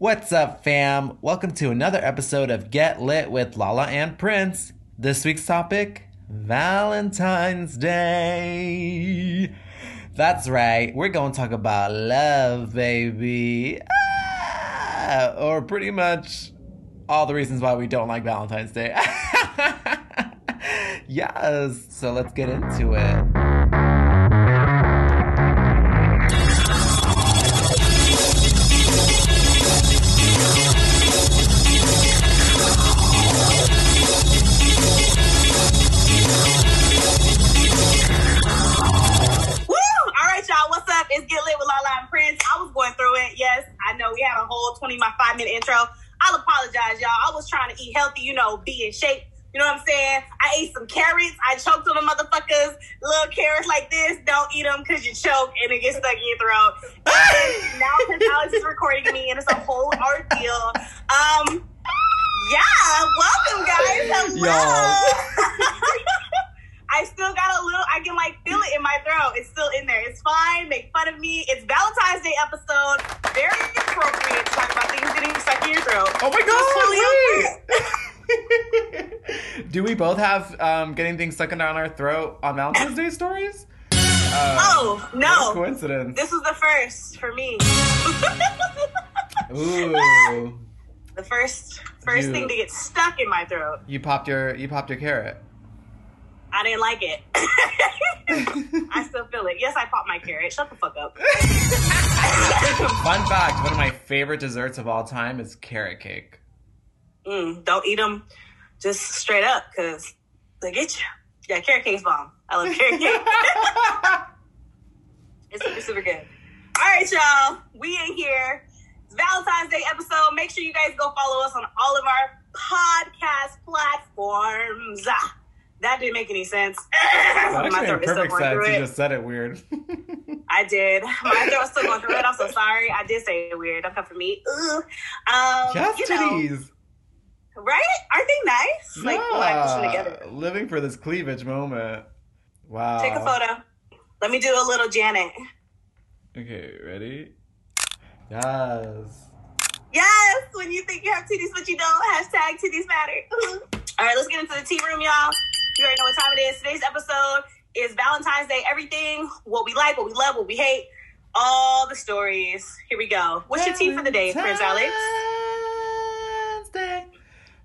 What's up, fam? Welcome to another episode of Get Lit with Lala and Prince. This week's topic Valentine's Day. That's right, we're going to talk about love, baby. Ah, or pretty much all the reasons why we don't like Valentine's Day. yes, so let's get into it. Recording me and it's a whole ordeal. Um, yeah, welcome guys. Hello. I still got a little, I can like feel it in my throat. It's still in there. It's fine. Make fun of me. It's Valentine's Day episode. Very appropriate to talk about things getting stuck in your throat. Oh my It's totally god! Do we both have um, getting things stuck in our throat on Valentine's Day stories? Uh, Oh, no. coincidence. This was the first for me. Ooh, the first first You- thing to get stuck in my throat. you popped your you popped your carrot. I didn't like it. I still feel it. Yes, I popped my carrot. Shut the fuck up. Fun fact: one of my favorite desserts of all time is carrot cake. Mm, don't eat them just straight up because they get you. Yeah, carrot cake's bomb. I love carrot cake. it's super, super good. All right, y'all. We in here. It's Valentine's Day episode. Make sure you guys go follow us on all of our podcast platforms. Ah, that didn't make any sense. That My throat made is still going sense. through You just said it weird. I did. My throat's still going through it. I'm so sorry. I did say it weird. Don't come for me. Ugh. Um, Just you know, titties. right? Aren't they nice? Like, yeah. like pushing together. Living for this cleavage moment. Wow. Take a photo. Let me do a little Janet. Okay, ready? Yes. Yes, when you think you have titties but you don't, hashtag titties matter. All right, let's get into the tea room, y'all. You already know what time it is. Today's episode is Valentine's Day. Everything, what we like, what we love, what we hate, all the stories. Here we go. What's your tea for the day, Prince Alex? Valentine's Day.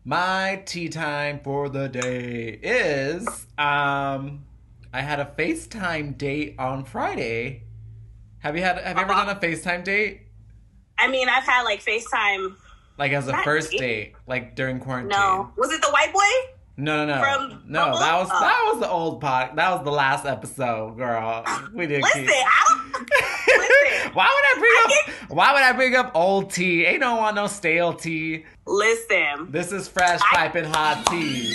My tea time for the day is um I had a FaceTime date on Friday. Have you had have you ever Uh-huh. done a FaceTime date? I mean, I've had like FaceTime. Like as a first date. date, like during quarantine. No. Was it the white boy? No, no, no. From no, Bumble? that was Oh. that was the old pod. That was the last episode, girl. We did Listen, keep- I don't. Listen. why would I bring I up? Why would I bring up old tea? Ain't no want no stale tea. Listen. This is fresh I- piping hot tea.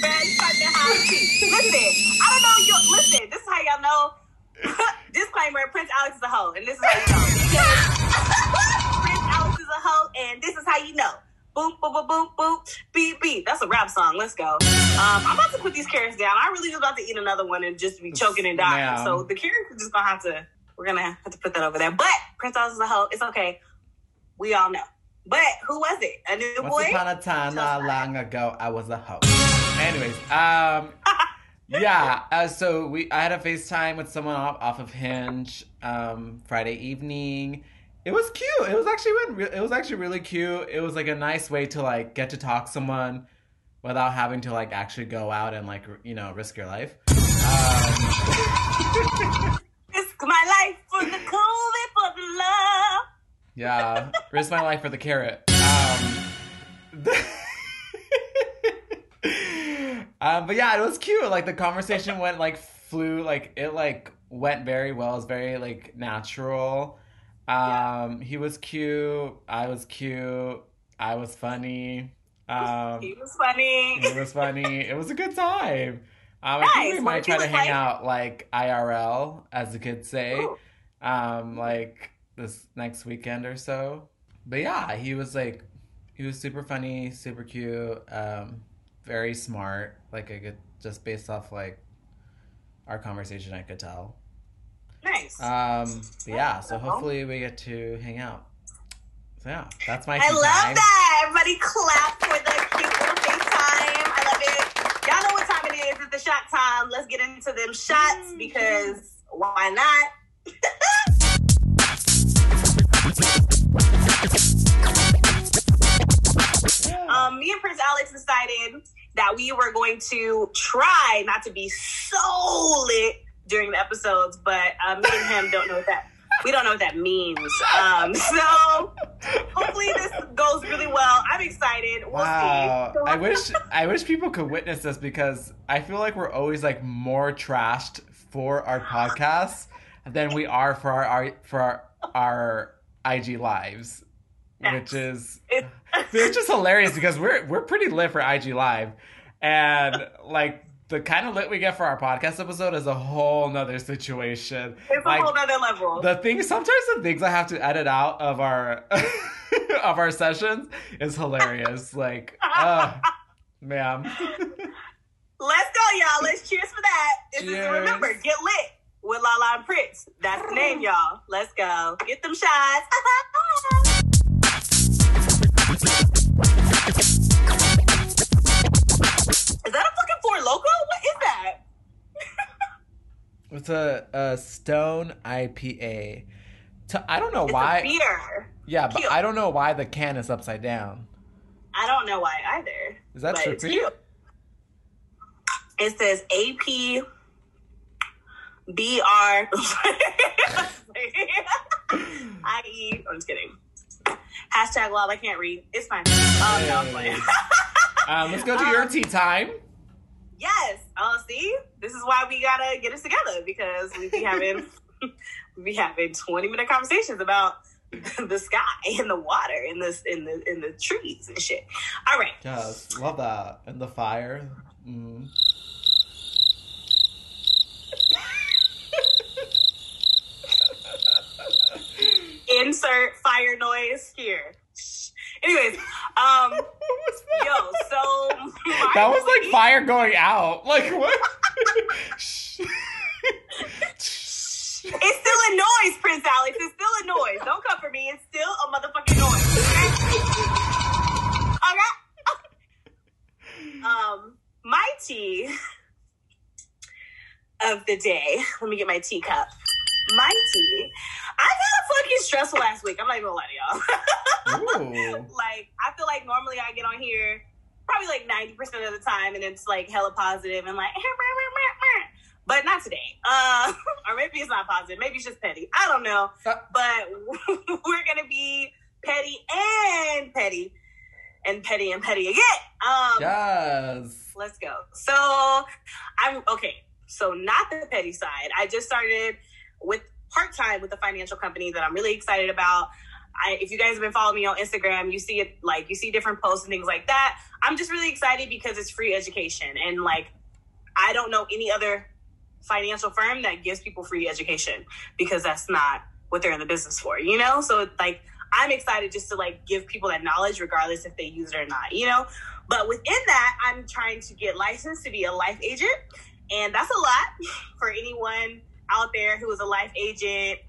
Very fucking hot tea. Listen, I don't know. You listen. This is how y'all know. Disclaimer: Prince Alex is a hoe, and this is how you know. Prince Alex is a hoe, and this is how you know. Boom, boom, boom, boom, boom, beep, beep. That's a rap song. Let's go. Um, I'm about to put these carrots down. I really was about to eat another one and just be choking and dying. Yeah. So the carrots are just gonna have to. We're gonna have to put that over there. But Prince Alex is a hoe. It's okay. We all know. But who was it? A new Once boy? upon a time, not long ago, I was a hoe. Anyways, um, yeah. Uh, so we, I had a FaceTime with someone off, off of Hinge, um, Friday evening. It was cute. It was actually went it was actually really cute. It was like a nice way to like get to talk to someone without having to like actually go out and like you know risk your life. Um, Risk my life for the COVID, for the love. Yeah, risk my life for the carrot. Um, um, but yeah, it was cute. Like the conversation went like flew, like it like went very well. It was very like natural. Um, he was cute. I was cute. I was funny. Um, he was funny. He was funny. It was a good time. Um, I think we might try to hang like- out like IRL, as the kids say Ooh. um like this next weekend or so but yeah he was like he was super funny super cute um very smart like i could just based off like our conversation i could tell Nice. um but yeah so hopefully we get to hang out So yeah, that's my. I love time. that. Everybody clap for the cute little FaceTime. I love it. Y'all know what time it is. It's the shot time. Let's get into them shots because why not? um, me and Prince Alex decided that we were going to try not to be so lit during the episodes, but uh, me and him don't know what that we don't know what that means. Um, so hopefully this goes really well. I'm excited. We'll Wow. see. I wish I wish people could witness this because I feel like we're always like more trashed for our podcasts than we are for our, our for our, our IG lives. Which is It- it's just hilarious because we're we're pretty lit for IG live. And like the kind of lit we get for our podcast episode is a whole nother situation. It's a whole nother level. the thing sometimes the things I have to edit out of our of our sessions is hilarious. Like, uh, ma'am. Let's go, y'all. Let's cheers for that. This is Cheers. remember, get lit with Lala and Prince. That's the name, y'all. Let's go. Get them shots. It's a, a Stone IPA. I don't know It's why. beer. Yeah, but Cute. I don't know why the can is upside down. I don't know why either. Is that but cute. It says AP BR IE. I'm just kidding. Hashtag lol, I can't read. It's fine. Um, no, I'm playing. Um, let's go to your Um, tea time. Yes. Oh, see? This is why we gotta get us together because we be having we be having 20 minute conversations about the sky and the water and the in the in the trees and shit. All right. Yes, love that. And the fire. Mm. Insert fire noise here. Anyways, um, was that? yo, so that was like fire going out. Like what? Shh. It's still a noise, Prince Alex. It's still a noise. Don't come for me. It's still a motherfucking noise. Okay? um, my tea of the day. Let me get my teacup. My tea. I a fucking stressful last week. I'm not even gonna lie to y'all. Like I feel like normally I get on here probably like ninety percent of the time, and it's like hella positive and like, but not today. Uh, or maybe it's not positive. Maybe it's just petty. I don't know. Uh. But we're gonna be petty and petty and petty and petty again. Um, Yes. Let's go. So I'm okay. So not the petty side. I just started with part time with a financial company that I'm really excited about. I, if you guys have been following me on Instagram, you see it like you see different posts and things like that. I'm just really excited because it's free education and like I don't know any other financial firm that gives people free education because that's not what they're in the business for, you know? So like I'm excited just to like give people that knowledge regardless if they use it or not, you know? But within that, I'm trying to get licensed to be a life agent. And that's a lot for anyone out there who is a life agent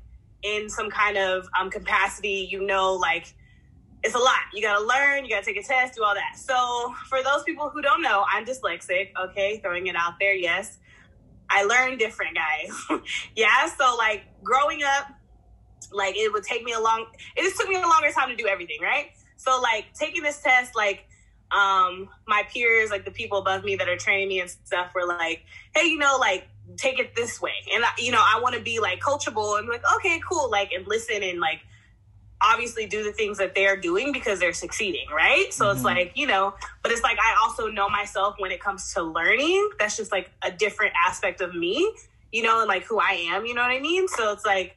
in some kind of um, capacity. You know, like it's a lot. You got to learn, you got to take a test, do all that. So, for those people who don't know, I'm dyslexic. Okay, throwing it out there. Yes. I learn different, guys. yeah. So, like, growing up, like, it would take me a long, it just took me a longer time to do everything, right? So, like, taking this test, like, um, my peers, like the people above me that are training me and stuff, were like, "Hey, you know, like take it this way," and I, you know, I want to be like coachable and like, "Okay, cool," like and listen and like obviously do the things that they're doing because they're succeeding, right? So it's Mhm. like you know, but it's like I also know myself when it comes to learning. That's just like a different aspect of me, you know, and like who I am. You know what I mean? So it's like.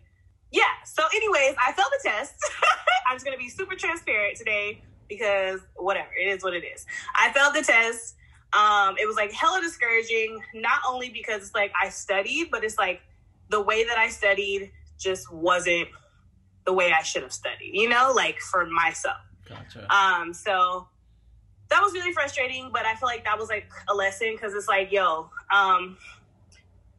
Yeah. So, anyways, I failed the test. I'm just gonna be super transparent today because whatever it is, what it is. I failed the test. Um, it was like hella discouraging. Not only because it's like I studied, but it's like the way that I studied just wasn't the way I should have studied. You know, like for myself. Gotcha. Um, so that was really frustrating, but I feel like that was like a lesson because it's like, yo, um,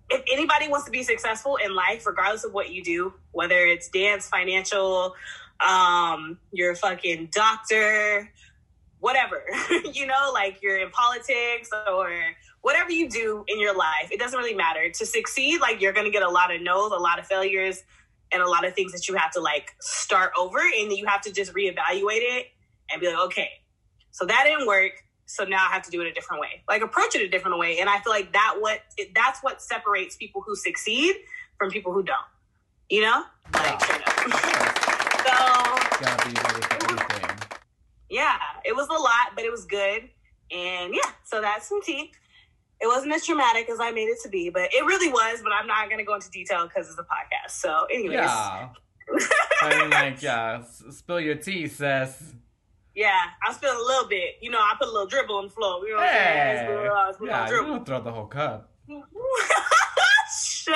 if anybody wants to be successful in life, regardless of what you do, whether it's dance, financial, um, you're a fucking doctor, whatever, you know, like you're in politics or whatever you do in your life, it doesn't really matter. To succeed, like you're going to get a lot of no's, a lot of failures, and a lot of things that you have to like start over and you have to just reevaluate it and be like, okay, so that didn't work. So now I have to do it a different way, like approach it a different way. And I feel like that what that's what separates people who succeed from people who don't. You know, like ready for everything. Yeah, it was a lot, but it was good. And yeah, so that's some tea. It wasn't as dramatic as I made it to be, but it really was. But I'm not going to go into detail because it's a podcast. So, anyways, Yeah. I mean, like, yeah, spill your tea, sis. yeah, I spilled a little bit. You know, I put a little dribble on the floor. You know what I'm saying? Hey. Little- spill Yeah, you don't throw the whole cup. Shut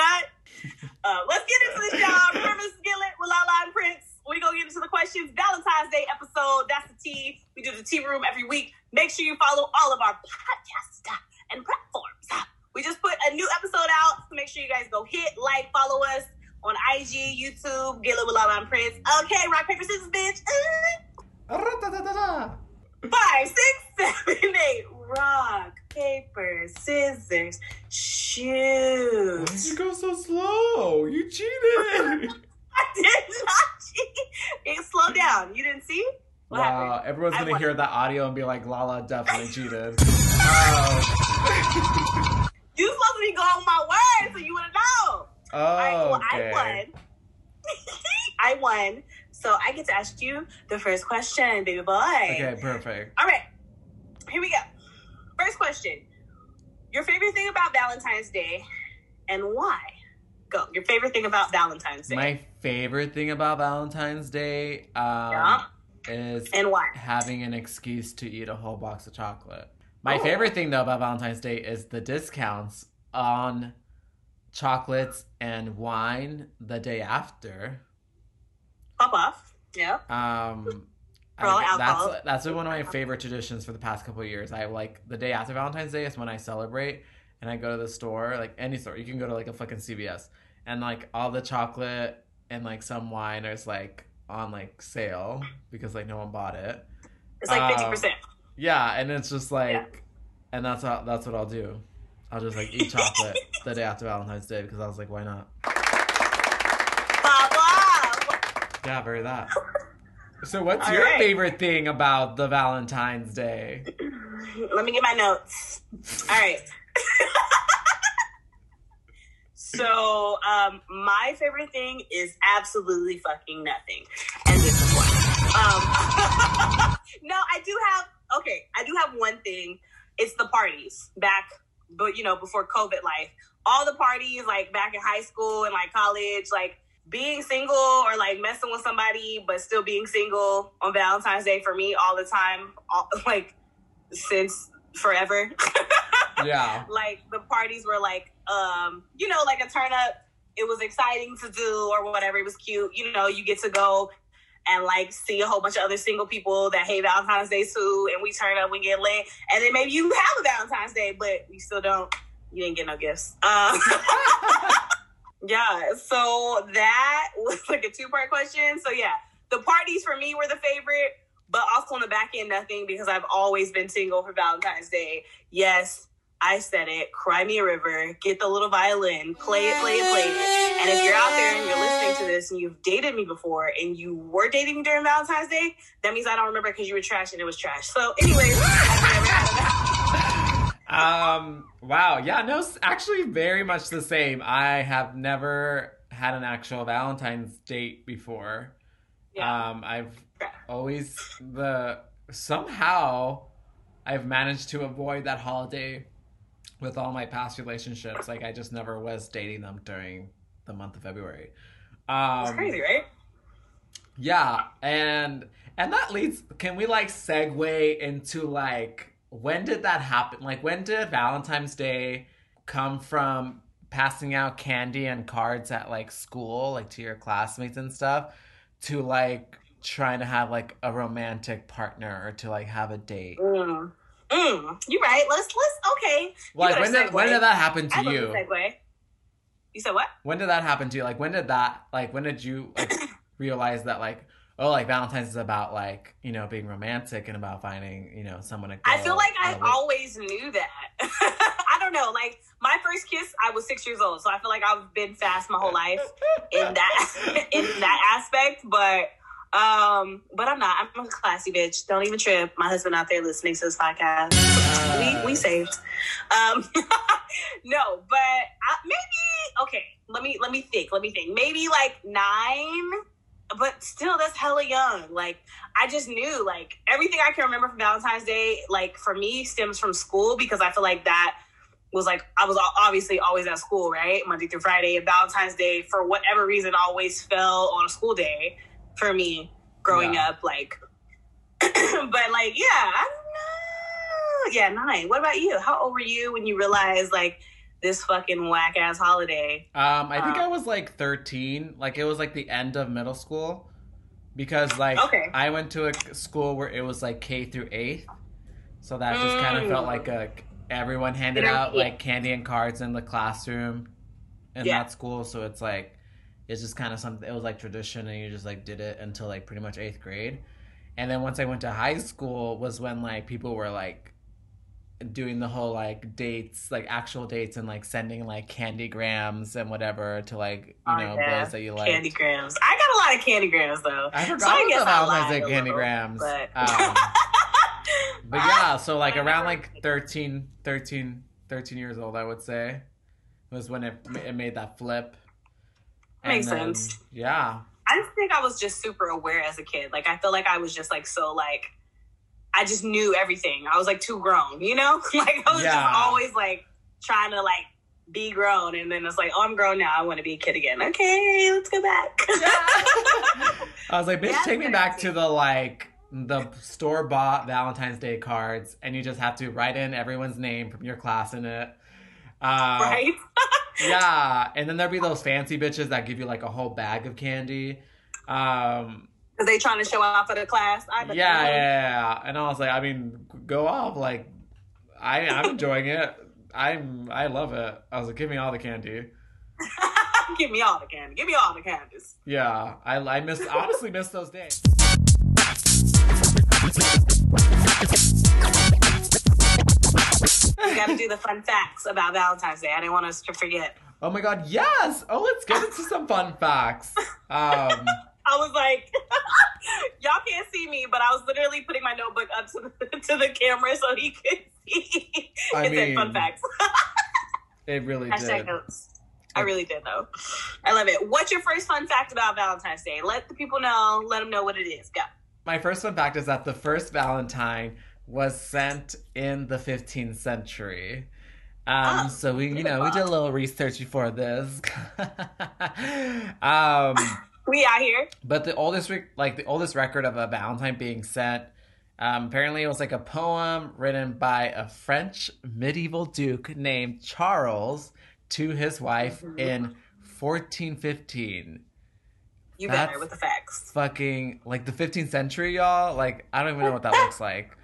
up. Let's get into this, y'all. Remember Get Lit with Lala and Prince. We gonna get into the questions. Valentine's Day episode. That's the tea. We do the tea room every week. Make sure you follow all of our podcasts and platforms. We just put a new episode out, so make sure you guys go hit, like, follow us on IG, YouTube, Get Lit with Lala and Prince. Okay, rock, paper, scissors, bitch. Uh, Five, six, seven, eight. Rock, paper, scissors, Why shoot. did you go so slow? You cheated. I did not slowed down. You didn't see? What wow, happened? everyone's I gonna won. hear that audio and be like, Lala definitely cheated. oh, You supposed to be going my word, so you would have known. All right, oh well, okay. I won. I won. So I get to ask you the first question, baby boy. Okay, perfect. All right. Here we go. First question. Your favorite thing about Valentine's Day and why? Go. Your favorite thing about Valentine's Day. My favorite thing about Valentine's Day um, Yeah. is and why? having an excuse to eat a whole box of chocolate. My Oh. favorite thing though about Valentine's Day is the discounts on chocolates and wine the day after. Pop off. Yeah. Um, I- alcohol. that's that's been one of my favorite traditions for the past couple years. I like the day after Valentine's Day is when I celebrate and I go to the store, like any store. You can go to like a fucking CVS and like all the chocolate and like some wine is like on like sale because like no one bought it. It's like fifty um, percent. Yeah, and it's just like, Yeah. and that's how, that's what I'll do. I'll just like eat chocolate the day after Valentine's Day because I was like, why not? Yeah, very that. So, what's All your right. favorite thing about the Valentine's Day? Let me get my notes. All right. So, um, my favorite thing is absolutely fucking nothing, and this is why. Um, no, I do have. Okay, I do have one thing. It's the parties back, but you know, before COVID life, all the parties like back in high school and like college, like being single or like messing with somebody, but still being single on Valentine's Day for me all the time, all, like since forever. Yeah. like the parties were like, um, you know, like a turn up. It was exciting to do or whatever. It was cute. You know, you get to go and like see a whole bunch of other single people that hate Valentine's Day too, and we turn up, we get lit, and then maybe you have a Valentine's Day, but you still don't. You didn't get no gifts. Um, yeah, so that was like a two part question. So yeah, the parties for me were the favorite, but also on the back end, nothing because I've always been single for Valentine's Day. Yes, I said it. Cry me a river. Get the little violin. Play it, play it, play it. And if you're out there and you're listening to this and you've dated me before and you were dating me during Valentine's Day, that means I don't remember because you were trash and it was trash. So, anyways, I've never had a um. Wow. Yeah. No. Actually, very much the same. I have never had an actual Valentine's date before. Yeah. Um. I've always the somehow I've managed to avoid that holiday with all my past relationships. Like I just never was dating them during the month of February. Um, It's crazy, right? Yeah, and and that leads. Can we like segue into like when did that happen? Like when did Valentine's Day come from passing out candy and cards at like school, like to your classmates and stuff, to like trying to have like a romantic partner or to like have a date? Mm. Mm. You right. Let's let's okay. Like when did when did that happen to I you? segue. You said what? When did that happen to you? Like when did that like when did you like realize that like oh, like Valentine's is about like you know being romantic and about finding you know someone to. I feel like I always knew that. I don't know. Like my first kiss, I was six years old, so I feel like I've been fast my whole life in that in that aspect. But um, but I'm not. I'm a classy bitch. Don't even trip. My husband out there listening to this podcast. Uh, we we saved. Um, no, but I, maybe okay. Let me let me think. Let me think. Maybe like nine, but still, that's hella young. Like I just knew like everything I can remember from Valentine's Day. Like for me, stems from school because I feel like that was like I was obviously always at school, right? Monday through Friday. And Valentine's Day, for whatever reason, always fell on a school day for me growing Yeah. up. Like, but like, yeah, I don't know. Yeah, nine. What about you? How old were you when you realized like this fucking whack ass holiday? Um, I think Uh, I was like 13. Like it was like the end of middle school because like Okay. I went to a school where it was like K through 8th. So that just kind of Mm. felt like a everyone handed out like candy and cards in the classroom in Yeah. that school, so it's like it's just kind of something it was like tradition and you just like did it until like pretty much 8th grade. And then once I went to high school was when like people were like doing the whole like dates, like actual dates, and like sending like candy grams and whatever to like you Oh, know yeah. boys that you like. Candy grams. I got a lot of candy grams though. I forgot So I about guess the I lied candy little, grams. but- Um, but yeah, so like around like 13, 13, 13 years old, I would say, was when it it made that flip. Makes then, sense. Yeah. I just think I was just super aware as a kid. Like I feel like I was just like so like I just knew everything. I was like too grown, you know? like I was Yeah. just always like trying to like be grown and then it's like, oh I'm grown now, I want to be a kid again. Okay, let's go back. Yeah. I was like, bitch, Yeah, take me back to the like the store bought Valentine's Day cards, and you just have to write in everyone's name from your class in it. Uh, right? Yeah, and then there'd be those fancy bitches that give you like a whole bag of candy. Um, Because they trying to show off for the class. I yeah, yeah, yeah, and I was like, I mean, go off. Like, I I'm enjoying it. I'm I love it. I was like, give me all the candy. Give me all the candy. Give me all the candies. Yeah, I I miss honestly miss those days. We got to do the fun facts about Valentine's Day. I didn't want us to forget. Oh my god, yes! Oh, let's get into some fun facts. Um, I was like, y'all can't see me, but I was literally putting my notebook up to the, to the camera so he could see. I it said fun facts. it really Hashtag did. notes. I really did though. I love it. What's your first fun fact about Valentine's Day? Let the people know. Let them know what it is. Go. My first fun fact is that the first Valentine was sent in the 15th century. Um, Oh, so we, you know, we did a little research before this. um, We out here. but the oldest, re- like the oldest record of a Valentine being sent, um, apparently it was like a poem written by a French medieval duke named Charles to his wife Mhm. in 1415 You That's- better with the facts. fucking like the 15th century, y'all. Like I don't even know what that looks like.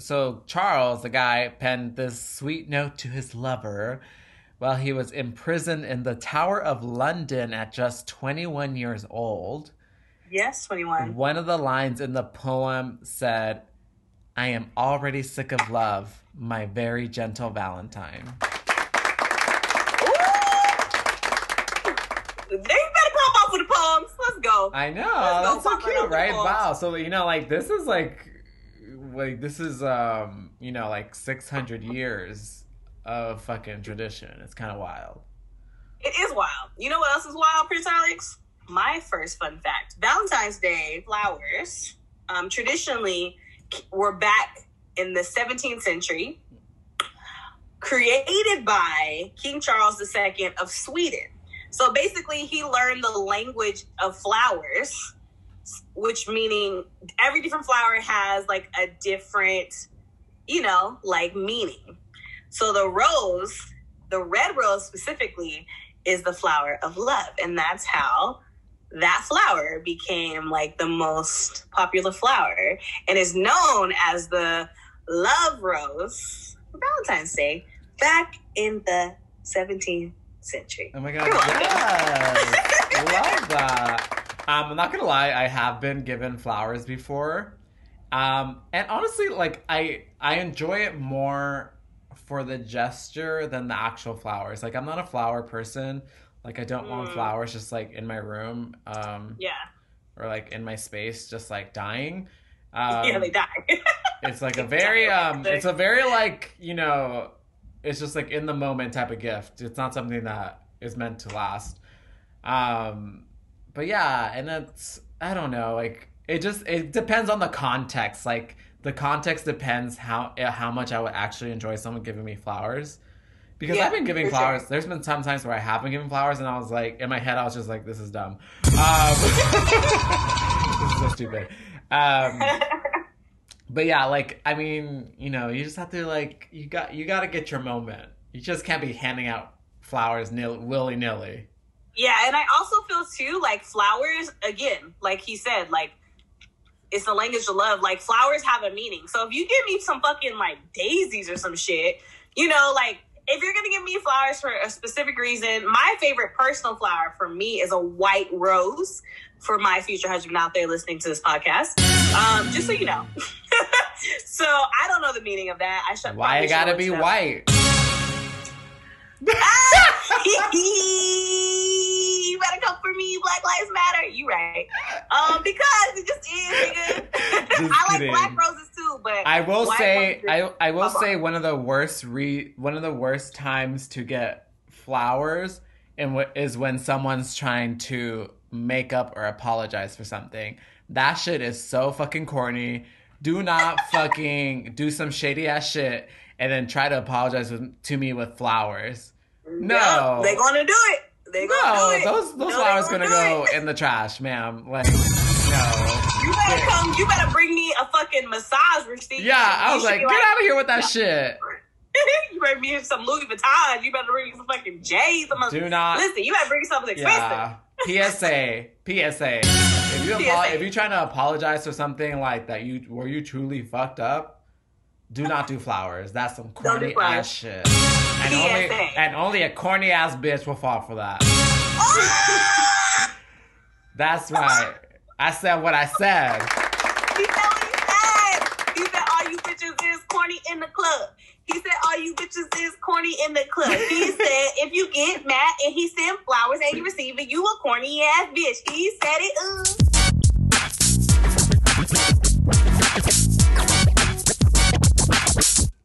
So Charles, the guy, penned this sweet note to his lover while he was imprisoned in the Tower of London at just 21 years old. Yes, twenty one. One of the lines in the poem said, "I am already sick of love, my very gentle Valentine." They better pop off with the poems. Let's go. I know. Let's go That's so cute, right? Wow. So you know, like this is like, like this is um, you know, like six hundred years of fucking tradition. It's kind of wild. It is wild. You know what else is wild, Prince Alex? My first fun fact: Valentine's Day flowers, um, traditionally, were back in the 17th century, created by King Charles II of Sweden. So basically, he learned the language of flowers, which meaning every different flower has like a different, you know, like meaning. So the rose, the red rose specifically, is the flower of love. And that's how that flower became like the most popular flower and is known as the love rose for Valentine's Day back in the 17th century. Oh my god! Yes, love that. Um, I'm not gonna lie, I have been given flowers before. Um, and honestly, like I I enjoy it more for the gesture than the actual flowers. Like I'm not a flower person. Like I don't want Mm. flowers just like in my room, um, Yeah. or like in my space, just like dying. Um, yeah, they die. it's like a very um, it's a very like you know, it's just like in the moment type of gift. It's not something that is meant to last. Um, but yeah, and it's I don't know, like it just it depends on the context. Like the context depends how how much I would actually enjoy someone giving me flowers. Because Yeah, I've been giving for sure. flowers. There's been some times where I have been giving flowers, and I was like, in my head, I was just like, "This is dumb. Um, this is so stupid." Um, but yeah, like I mean, you know, you just have to like you got you got to get your moment. You just can't be handing out flowers nil willy nilly. Yeah, and I also feel too like flowers again, like he said, like it's the language of love. Like flowers have a meaning. So if you give me some fucking like daisies or some shit, you know, like if you're gonna give me flowers for a specific reason, my favorite personal flower for me is a white rose. For my future husband out there listening to this podcast, um, just so you know. so I don't know the meaning of that. I should. Why it gotta be look it up. white? better come for me, Black Lives Matter. You right. Um, because it just is, nigga. Just I like black roses too, but I will say, I I will say one of the worst re one of the worst times to get flowers and what is when someone's trying to make up or apologize for something. That shit is so fucking corny. Do not fucking do some shady ass shit and then try to apologize with, to me with flowers. No. Yup, they gonna do it. They No, those those No, flowers gonna gonna go in the trash, ma'am. Like no. You better come. You better bring me a fucking massage receipt. Yeah, I was like, get out of here with that shit. you better bring me some Louis Vuitton. You better bring me some fucking J's. Some Do not Listen, you better bring something expensive. Yeah. PSA. PSA. If you PSA. if you're trying to apologize for something like that, you were you truly fucked up, do not do flowers. That's some corny ass shit. And only, and only a corny ass bitch will fall for that. That's right. I said what I said. He said what he said. He said all you bitches is corny in the club. He said all you bitches is corny in the club. He said if you get mad and he send flowers and you receive it, you a corny ass bitch. He said it. Uh.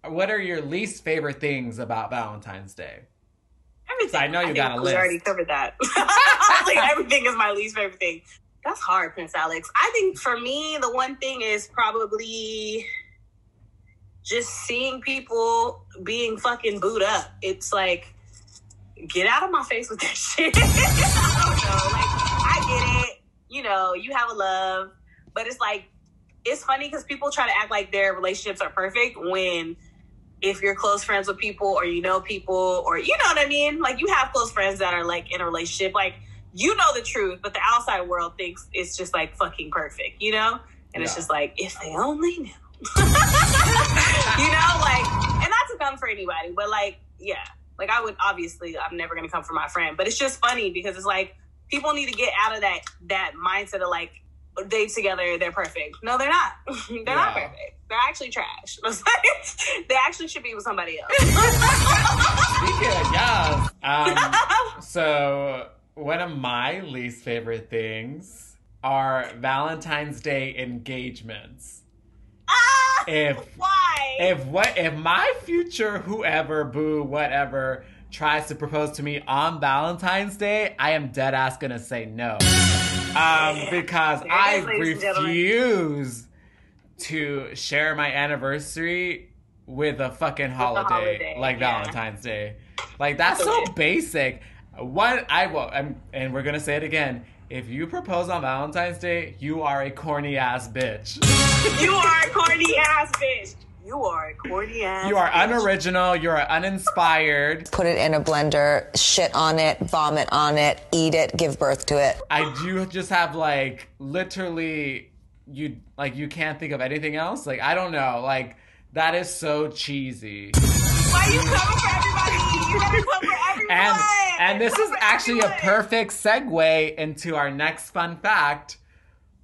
What are your least favorite things about Valentine's Day? Everything. I know you think got a list. already covered that. I like everything is my least favorite thing. That's hard, Prince Alex. I think for me, the one thing is probably just seeing people being fucking booed up. It's like, get out of my face with that shit. I don't know. Like, I get it. You know, you have a love, but it's like, it's funny because people try to act like their relationships are perfect when if you're close friends with people or you know people or you know what I mean? Like you have close friends that are like in a relationship, like you know the truth, but the outside world thinks it's just like fucking perfect, you know? And it's just like, if they only knew. you know, like and not to come for anybody, but like, yeah. Like I would obviously I'm never gonna come for my friend. But it's just funny because it's like people need to get out of that that mindset of like they together, they're perfect. No, they're not. they're not perfect. They're actually trash. they actually should be with somebody else. Yes. Um, so one of my least favorite things are Valentine's Day engagements. ah, If why? if what if my future whoever boo whatever tries to propose to me on Valentine's Day, I am dead ass gonna say no. Um, because I is, ladies and gentlemen. refuse to share my anniversary with a fucking holiday, holiday, like yeah. Valentine's Day. Like that's That's so okay. basic. What I will, I'm, and we're gonna say it again. If you propose on Valentine's Day, you are a corny ass bitch. you are a corny ass bitch. You are a corny ass. You are bitch. unoriginal. You are uninspired. Put it in a blender, shit on it, vomit on it, eat it, give birth to it. I do just have like literally you like you can't think of anything else. Like I don't know. Like that is so cheesy. Why you coming for everybody? You gotta come for everyone. And And this is Incorporate actually a perfect segue into our next fun fact.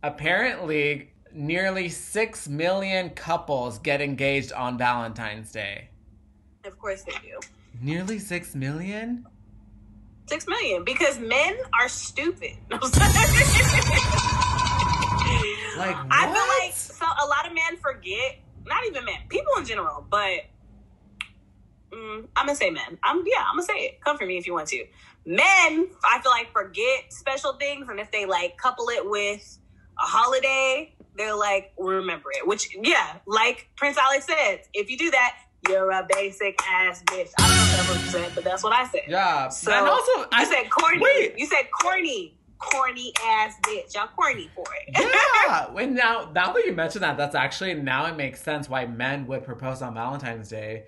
Apparently, nearly 6 million couples get engaged on Valentine's Day. Of course they do. Nearly 6 million? Six million because men are stupid. Like, I feel like so a lot of men forget. Not even men, people in general, but mm, I'm gonna say men. I'm yeah, I'm gonna say it. Come for me if you want to. Men, I feel like forget special things, and if they like couple it with a holiday, they're like remember it. Which yeah, like Prince Alex said, if you do that, you're a basic ass bitch. I don't know what that said, but that's what I said. Yeah. So and also, you I said corny. Wait. You said corny, corny ass bitch. Y'all corny for it. yeah. And now, now that you mention that, that's actually now it makes sense why men would propose on Valentine's Day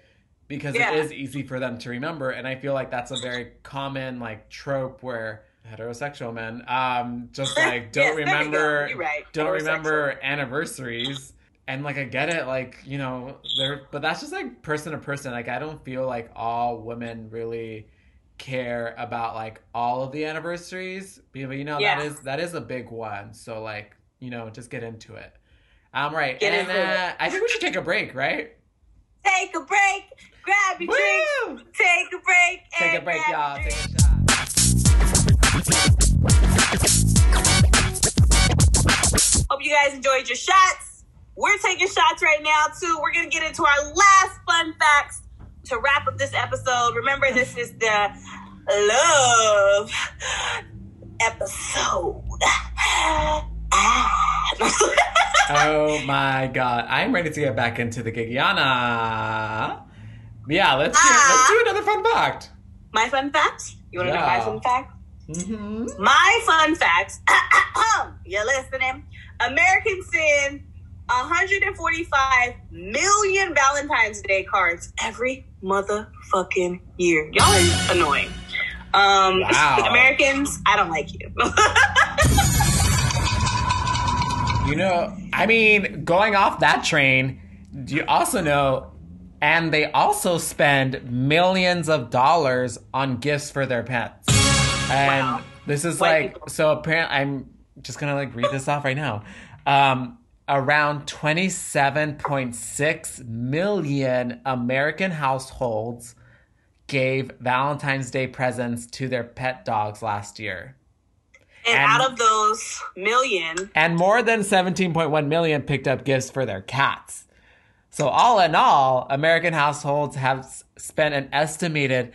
because Yeah. it is easy for them to remember. And I feel like that's a very common like trope where heterosexual men um just like don't Yes, there remember right. don't remember anniversaries. And like I get it, like you know, they're but that's just like person to person. Like I don't feel like all women really care about like all of the anniversaries. But you know Yeah. that is that is a big one. So like you know, just get into it. Um, right, Get and uh, I think we should take a break, right? Take a break. Grab your drink. Take a break. Take a break, y'all. You guys enjoyed your shots. We're taking shots right now too. We're gonna get into our last fun facts to wrap up this episode. Remember, this is the love episode. Oh my god, I'm ready to get back into the Gigiana. Yeah, let's do, Ah. let's do another fun fact. my fun fact. You want to know my fun fact? hmm My fun facts. You're listening. Americans send 145 million Valentine's Day cards every motherfucking year. Y'all are annoying. Um, Wow. Americans, I don't like you. You know, I mean, going off that train, do you also know, and they also spend millions of dollars on gifts for their pets. And Wow. this is White like, people. so apparently, I'm just gonna like read this off right now. Um, around 27.6 million American households gave Valentine's Day presents to their pet dogs last year. and, And- out of those million, and more than 17.1 million picked up gifts for their cats. So, all in all, American households have spent an estimated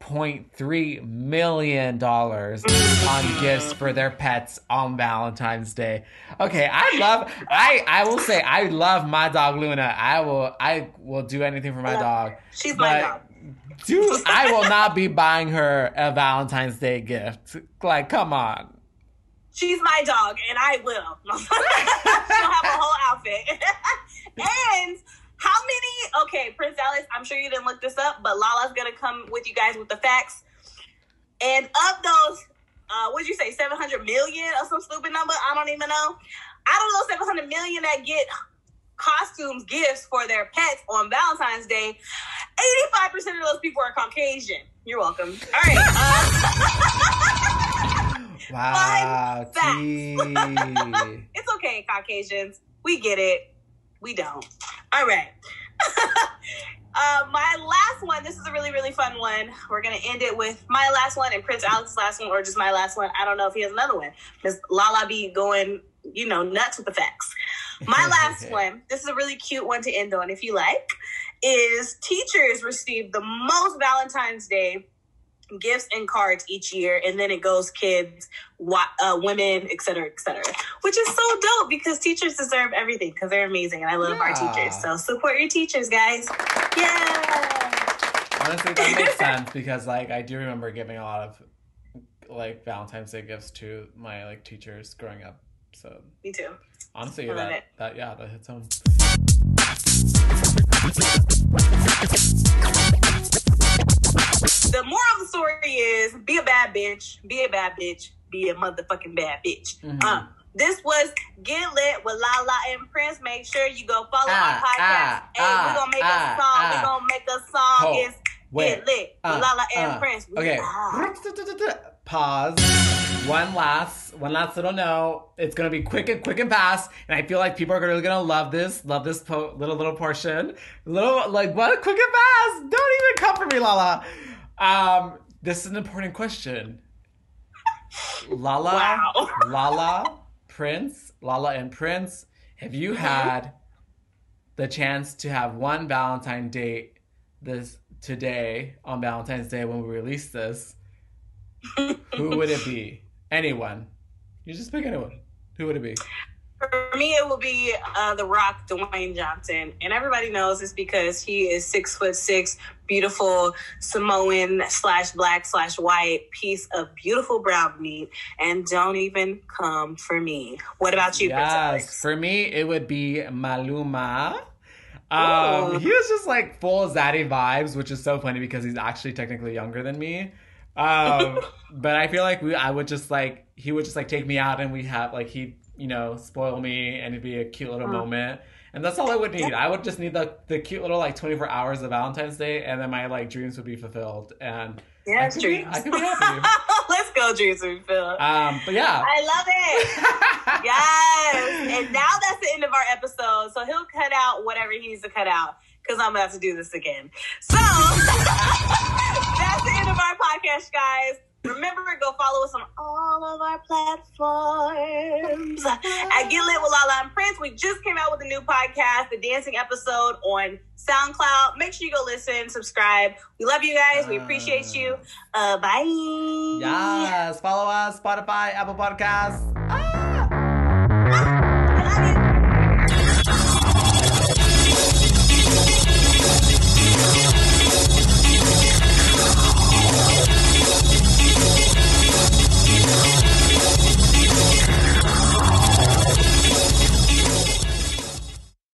$751.3 million on gifts for their pets on Valentine's Day. Okay, I love I I will say I love my dog Luna. I will I will do anything for my dog. she's my dog. Dude, I will not be buying her a Valentine's Day gift. Like, come on. She's my dog, and I will. She'll have a whole outfit. and how many? Okay, Prince Alex. I'm sure you didn't look this up, but Lala's gonna come with you guys with the facts. And of those, uh, what'd you say? 700 million or some stupid number? I don't even know. Out of those 700 million that get costumes, gifts for their pets on Valentine's Day, 85% of those people are Caucasian. You're welcome. All right. Uh, Wow, facts. It's okay, Caucasians. We get it. We don't. All right. uh, my last one. This is a really, really fun one. We're gonna end it with my last one and Prince Alex's last one, or just my last one. I don't know if he has another one. Because Lala be going, you know, nuts with the facts. My last one. This is a really cute one to end on, if you like. Is teachers receive the most Valentine's Day gifts and cards each year, and then it goes kids, wa- uh, women, et cetera, et cetera. Which is so dope because teachers deserve everything because they're amazing, and I love our teachers. So support your teachers, guys. Yeah. Honestly, that makes sense because, like, I do remember giving a lot of, like, Valentine's Day gifts to my, like, teachers growing up. So, Me too. honestly, I that, it. that, yeah, that hits home. The moral of the story is be a bad bitch, be a bad bitch, be a motherfucking bad bitch. Mhm. Um, this was Get Lit with Lala and Prince. Make sure you go follow Ah, our podcast. ah, hey, ah, we're gonna make ah, a song. ah. We're gonna make a song. Ho. It's Wait. Get lit. Uh, Lala and uh, Prince. We Okay. Pause. One last, one last little note. It's gonna be quick and quick and fast, and I feel like people are really gonna love this, love this po- little little portion. Little like what? Quick and fast. Don't even come for me, Lala. Um, this is an important question. Lala, Wow. Lala, Prince, Lala and Prince. Have you had the chance to have one Valentine date this today on Valentine's Day when we release this? Who would it be? Anyone. You just pick anyone. Who would it be? For me, it will be uh, The Rock, Dwayne Johnson, and everybody knows this because he is six foot six, beautiful Samoan slash black slash white piece of beautiful brown meat, and don't even come for me. What about you, Yes, for me it would be Maluma. Um, Ooh. he was just like full zaddy vibes, which is so funny because he's actually technically younger than me. Um, but I feel like we, I would just like he would just like take me out and we have like he, you know, spoil me and it'd be a cute little Mm. moment. And that's all I would need. I would just need the the cute little like 24 hours of Valentine's Day, and then my like dreams would be fulfilled. And yeah, I be- dreams. I could be happy. Let's go, dreams and Phil. um, but yeah. I love it. Yes. And now that's the end of our episode. So he'll cut out whatever he needs to cut out because I'm about to do this again. So that's the end of our podcast, guys. Remember, go follow us on all of our platforms. At Get Lit with Lala and Prince, we just came out with a new podcast, the dancing episode on SoundCloud. Make sure you go listen, subscribe. We love you guys. We appreciate you. Uh, bye. Yes, follow us, Spotify, Apple Podcasts. Ah!